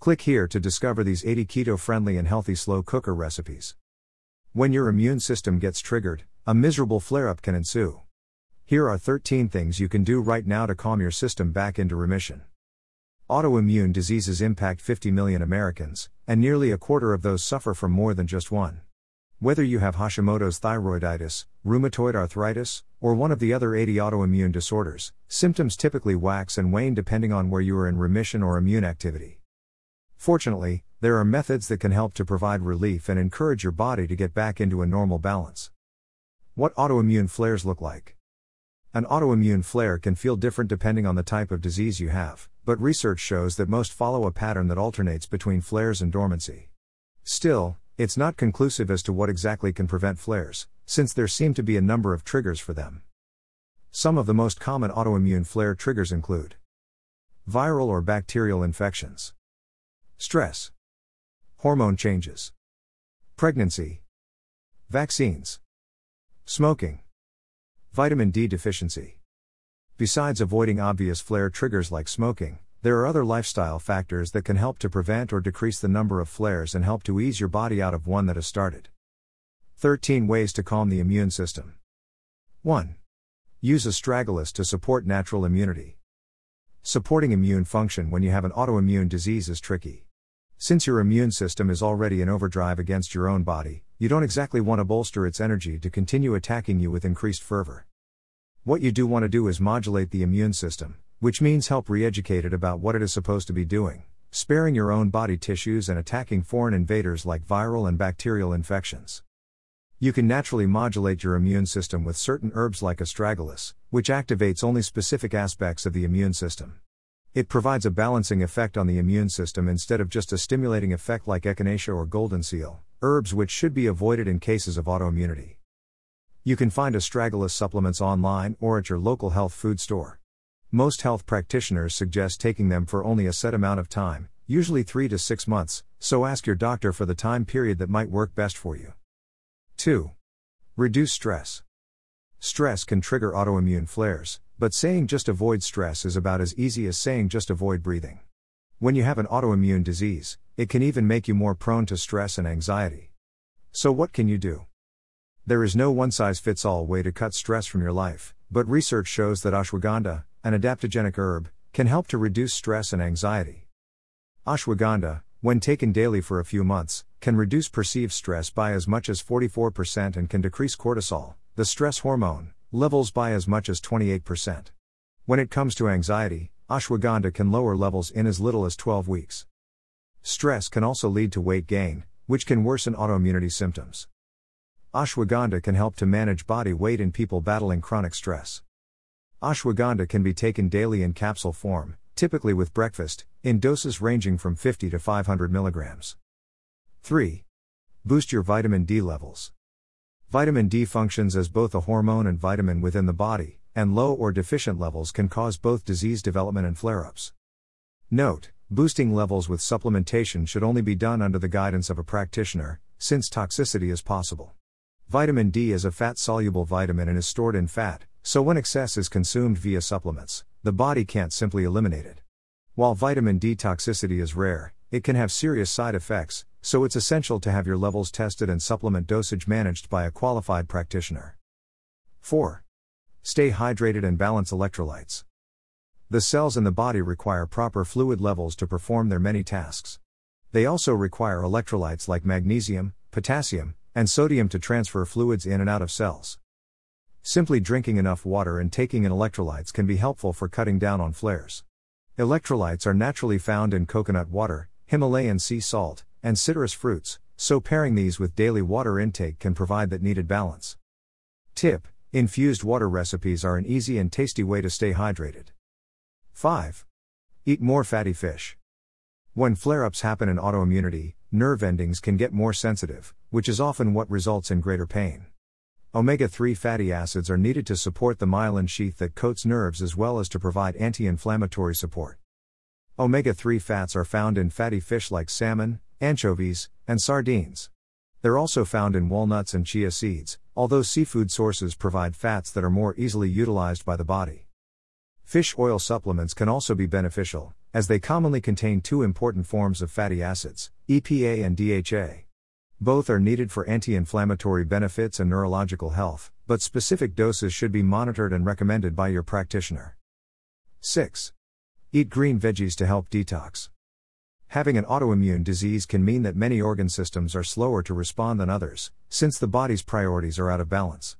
Click here to discover these 80 keto friendly and healthy slow cooker recipes. When your immune system gets triggered, a miserable flare up can ensue. Here are 13 things you can do right now to calm your system back into remission. Autoimmune diseases impact 50 million Americans, and nearly a quarter of those suffer from more than just one. Whether you have Hashimoto's thyroiditis, rheumatoid arthritis, or one of the other 80 autoimmune disorders, symptoms typically wax and wane depending on where you are in remission or immune activity. Fortunately, there are methods that can help to provide relief and encourage your body to get back into a normal balance. What autoimmune flares look like. An autoimmune flare can feel different depending on the type of disease you have, but research shows that most follow a pattern that alternates between flares and dormancy. Still, it's not conclusive as to what exactly can prevent flares, since there seem to be a number of triggers for them. Some of the most common autoimmune flare triggers include viral or bacterial infections, stress, hormone changes, pregnancy, vaccines, smoking, vitamin D deficiency. Besides avoiding obvious flare triggers like smoking, there are other lifestyle factors that can help to prevent or decrease the number of flares and help to ease your body out of one that has started. 13 Ways to Calm the Immune System 1. Use astragalus to support natural immunity. Supporting immune function when you have an autoimmune disease is tricky. Since your immune system is already in overdrive against your own body, you don't exactly want to bolster its energy to continue attacking you with increased fervor. What you do want to do is modulate the immune system, which means help re educate it about what it is supposed to be doing, sparing your own body tissues and attacking foreign invaders like viral and bacterial infections. You can naturally modulate your immune system with certain herbs like astragalus, which activates only specific aspects of the immune system. It provides a balancing effect on the immune system instead of just a stimulating effect like echinacea or golden seal, herbs which should be avoided in cases of autoimmunity. You can find astragalus supplements online or at your local health food store. Most health practitioners suggest taking them for only a set amount of time, usually 3 to 6 months, so ask your doctor for the time period that might work best for you. 2. Reduce stress. Stress can trigger autoimmune flares, but saying just avoid stress is about as easy as saying just avoid breathing. When you have an autoimmune disease, it can even make you more prone to stress and anxiety. So, what can you do? There is no one size fits all way to cut stress from your life, but research shows that ashwagandha, an adaptogenic herb, can help to reduce stress and anxiety. Ashwagandha, when taken daily for a few months, can reduce perceived stress by as much as 44% and can decrease cortisol, the stress hormone, levels by as much as 28%. When it comes to anxiety, ashwagandha can lower levels in as little as 12 weeks. Stress can also lead to weight gain, which can worsen autoimmunity symptoms. Ashwagandha can help to manage body weight in people battling chronic stress. Ashwagandha can be taken daily in capsule form, typically with breakfast, in doses ranging from 50 to 500 milligrams. 3. Boost your vitamin D levels. Vitamin D functions as both a hormone and vitamin within the body, and low or deficient levels can cause both disease development and flare ups. Note, boosting levels with supplementation should only be done under the guidance of a practitioner, since toxicity is possible. Vitamin D is a fat soluble vitamin and is stored in fat, so when excess is consumed via supplements, the body can't simply eliminate it. While vitamin D toxicity is rare, it can have serious side effects, so it's essential to have your levels tested and supplement dosage managed by a qualified practitioner. 4. Stay hydrated and balance electrolytes. The cells in the body require proper fluid levels to perform their many tasks. They also require electrolytes like magnesium, potassium, and sodium to transfer fluids in and out of cells. Simply drinking enough water and taking in electrolytes can be helpful for cutting down on flares. Electrolytes are naturally found in coconut water, Himalayan sea salt, and citrus fruits, so pairing these with daily water intake can provide that needed balance. Tip Infused water recipes are an easy and tasty way to stay hydrated. 5. Eat more fatty fish. When flare ups happen in autoimmunity, nerve endings can get more sensitive, which is often what results in greater pain. Omega 3 fatty acids are needed to support the myelin sheath that coats nerves as well as to provide anti inflammatory support. Omega 3 fats are found in fatty fish like salmon, anchovies, and sardines. They're also found in walnuts and chia seeds, although seafood sources provide fats that are more easily utilized by the body. Fish oil supplements can also be beneficial, as they commonly contain two important forms of fatty acids, EPA and DHA. Both are needed for anti inflammatory benefits and neurological health, but specific doses should be monitored and recommended by your practitioner. 6. Eat green veggies to help detox. Having an autoimmune disease can mean that many organ systems are slower to respond than others, since the body's priorities are out of balance.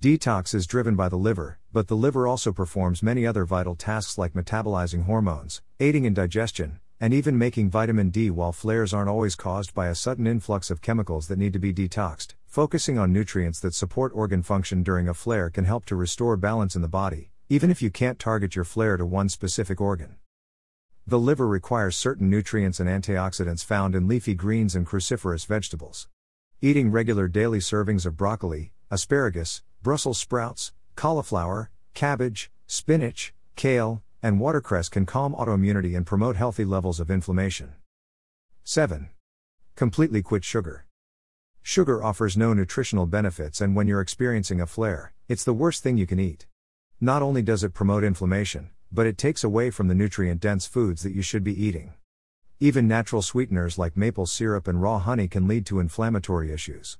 Detox is driven by the liver, but the liver also performs many other vital tasks like metabolizing hormones, aiding in digestion, and even making vitamin D while flares aren't always caused by a sudden influx of chemicals that need to be detoxed. Focusing on nutrients that support organ function during a flare can help to restore balance in the body, even if you can't target your flare to one specific organ. The liver requires certain nutrients and antioxidants found in leafy greens and cruciferous vegetables. Eating regular daily servings of broccoli, asparagus, Brussels sprouts, cauliflower, cabbage, spinach, kale, and watercress can calm autoimmunity and promote healthy levels of inflammation. 7. Completely quit sugar. Sugar offers no nutritional benefits, and when you're experiencing a flare, it's the worst thing you can eat. Not only does it promote inflammation, but it takes away from the nutrient dense foods that you should be eating. Even natural sweeteners like maple syrup and raw honey can lead to inflammatory issues.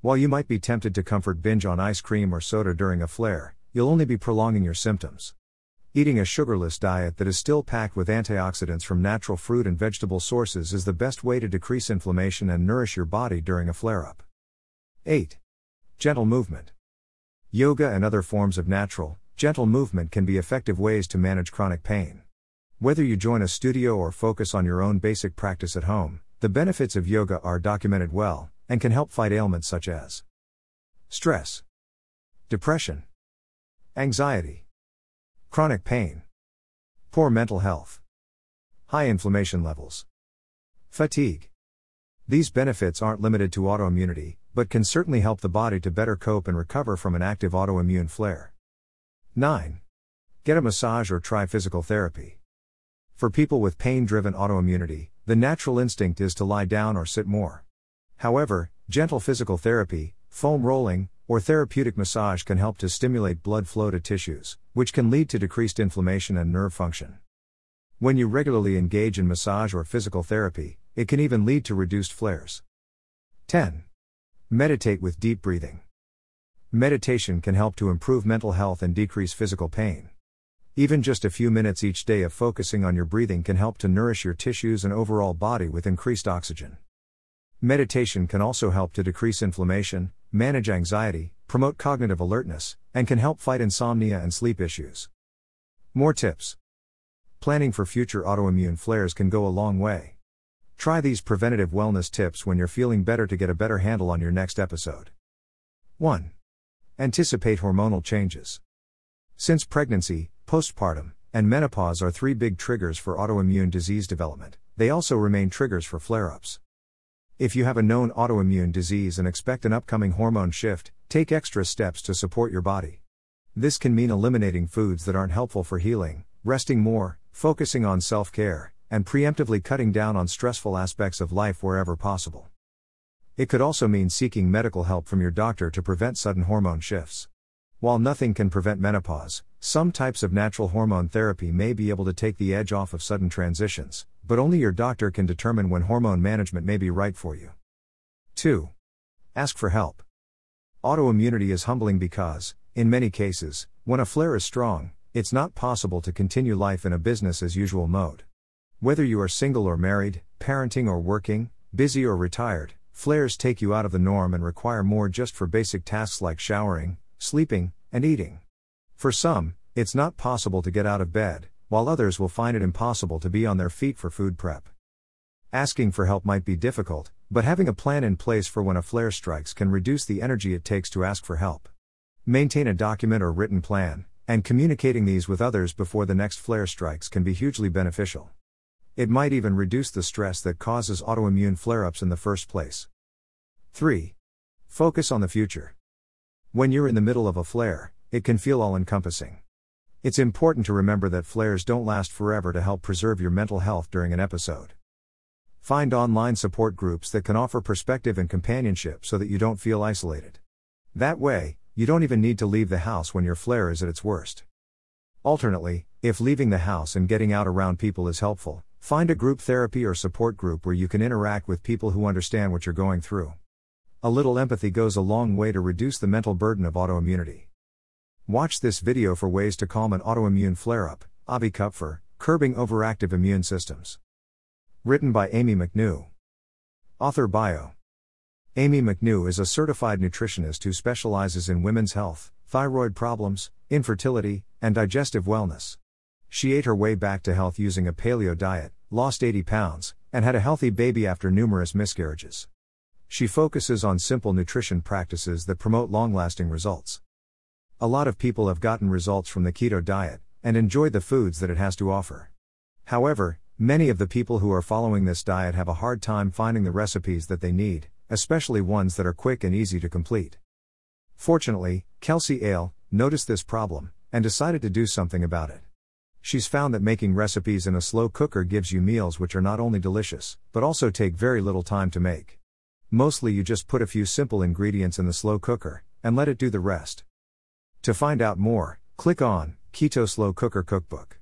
While you might be tempted to comfort binge on ice cream or soda during a flare, you'll only be prolonging your symptoms. Eating a sugarless diet that is still packed with antioxidants from natural fruit and vegetable sources is the best way to decrease inflammation and nourish your body during a flare up. 8. Gentle movement. Yoga and other forms of natural, gentle movement can be effective ways to manage chronic pain. Whether you join a studio or focus on your own basic practice at home, the benefits of yoga are documented well and can help fight ailments such as stress, depression, anxiety, Chronic pain. Poor mental health. High inflammation levels. Fatigue. These benefits aren't limited to autoimmunity, but can certainly help the body to better cope and recover from an active autoimmune flare. 9. Get a massage or try physical therapy. For people with pain driven autoimmunity, the natural instinct is to lie down or sit more. However, gentle physical therapy, foam rolling, or therapeutic massage can help to stimulate blood flow to tissues, which can lead to decreased inflammation and nerve function. When you regularly engage in massage or physical therapy, it can even lead to reduced flares. 10. Meditate with deep breathing. Meditation can help to improve mental health and decrease physical pain. Even just a few minutes each day of focusing on your breathing can help to nourish your tissues and overall body with increased oxygen. Meditation can also help to decrease inflammation, manage anxiety, promote cognitive alertness, and can help fight insomnia and sleep issues. More tips. Planning for future autoimmune flares can go a long way. Try these preventative wellness tips when you're feeling better to get a better handle on your next episode. 1. Anticipate hormonal changes. Since pregnancy, postpartum, and menopause are three big triggers for autoimmune disease development, they also remain triggers for flare ups. If you have a known autoimmune disease and expect an upcoming hormone shift, take extra steps to support your body. This can mean eliminating foods that aren't helpful for healing, resting more, focusing on self care, and preemptively cutting down on stressful aspects of life wherever possible. It could also mean seeking medical help from your doctor to prevent sudden hormone shifts. While nothing can prevent menopause, some types of natural hormone therapy may be able to take the edge off of sudden transitions, but only your doctor can determine when hormone management may be right for you. 2. Ask for help. Autoimmunity is humbling because, in many cases, when a flare is strong, it's not possible to continue life in a business as usual mode. Whether you are single or married, parenting or working, busy or retired, flares take you out of the norm and require more just for basic tasks like showering, sleeping, and eating. For some, it's not possible to get out of bed, while others will find it impossible to be on their feet for food prep. Asking for help might be difficult, but having a plan in place for when a flare strikes can reduce the energy it takes to ask for help. Maintain a document or written plan, and communicating these with others before the next flare strikes can be hugely beneficial. It might even reduce the stress that causes autoimmune flare ups in the first place. 3. Focus on the future. When you're in the middle of a flare, it can feel all encompassing. It's important to remember that flares don't last forever to help preserve your mental health during an episode. Find online support groups that can offer perspective and companionship so that you don't feel isolated. That way, you don't even need to leave the house when your flare is at its worst. Alternately, if leaving the house and getting out around people is helpful, find a group therapy or support group where you can interact with people who understand what you're going through. A little empathy goes a long way to reduce the mental burden of autoimmunity. Watch this video for ways to calm an autoimmune flare up. Avi Kupfer, Curbing Overactive Immune Systems. Written by Amy McNew. Author Bio. Amy McNew is a certified nutritionist who specializes in women's health, thyroid problems, infertility, and digestive wellness. She ate her way back to health using a paleo diet, lost 80 pounds, and had a healthy baby after numerous miscarriages. She focuses on simple nutrition practices that promote long lasting results. A lot of people have gotten results from the keto diet, and enjoy the foods that it has to offer. However, many of the people who are following this diet have a hard time finding the recipes that they need, especially ones that are quick and easy to complete. Fortunately, Kelsey Ale noticed this problem and decided to do something about it. She's found that making recipes in a slow cooker gives you meals which are not only delicious, but also take very little time to make. Mostly you just put a few simple ingredients in the slow cooker and let it do the rest. To find out more, click on Keto Slow Cooker Cookbook.